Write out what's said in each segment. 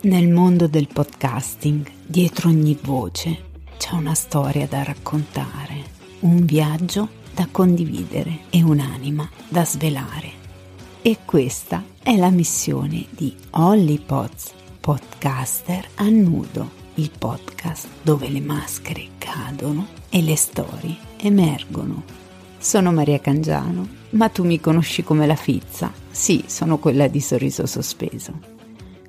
Nel mondo del podcasting, dietro ogni voce, c'è una storia da raccontare, un viaggio da condividere e un'anima da svelare. E questa è la missione di Holly Potts, podcaster a nudo, il podcast dove le maschere cadono e le storie emergono. Sono Maria Cangiano, ma tu mi conosci come la Fizza. Sì, sono quella di sorriso sospeso.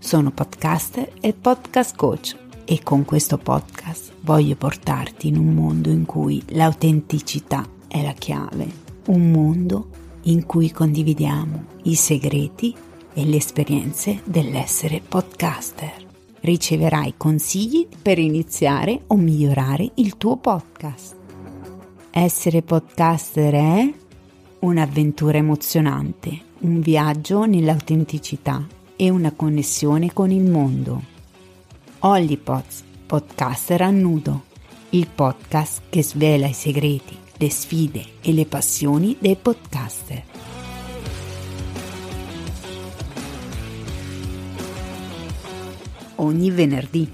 Sono podcaster e podcast coach e con questo podcast voglio portarti in un mondo in cui l'autenticità è la chiave, un mondo in cui condividiamo i segreti e le esperienze dell'essere podcaster. Riceverai consigli per iniziare o migliorare il tuo podcast. Essere podcaster è un'avventura emozionante, un viaggio nell'autenticità e una connessione con il mondo. Hollypods, podcaster a nudo, il podcast che svela i segreti, le sfide e le passioni dei podcaster. Ogni venerdì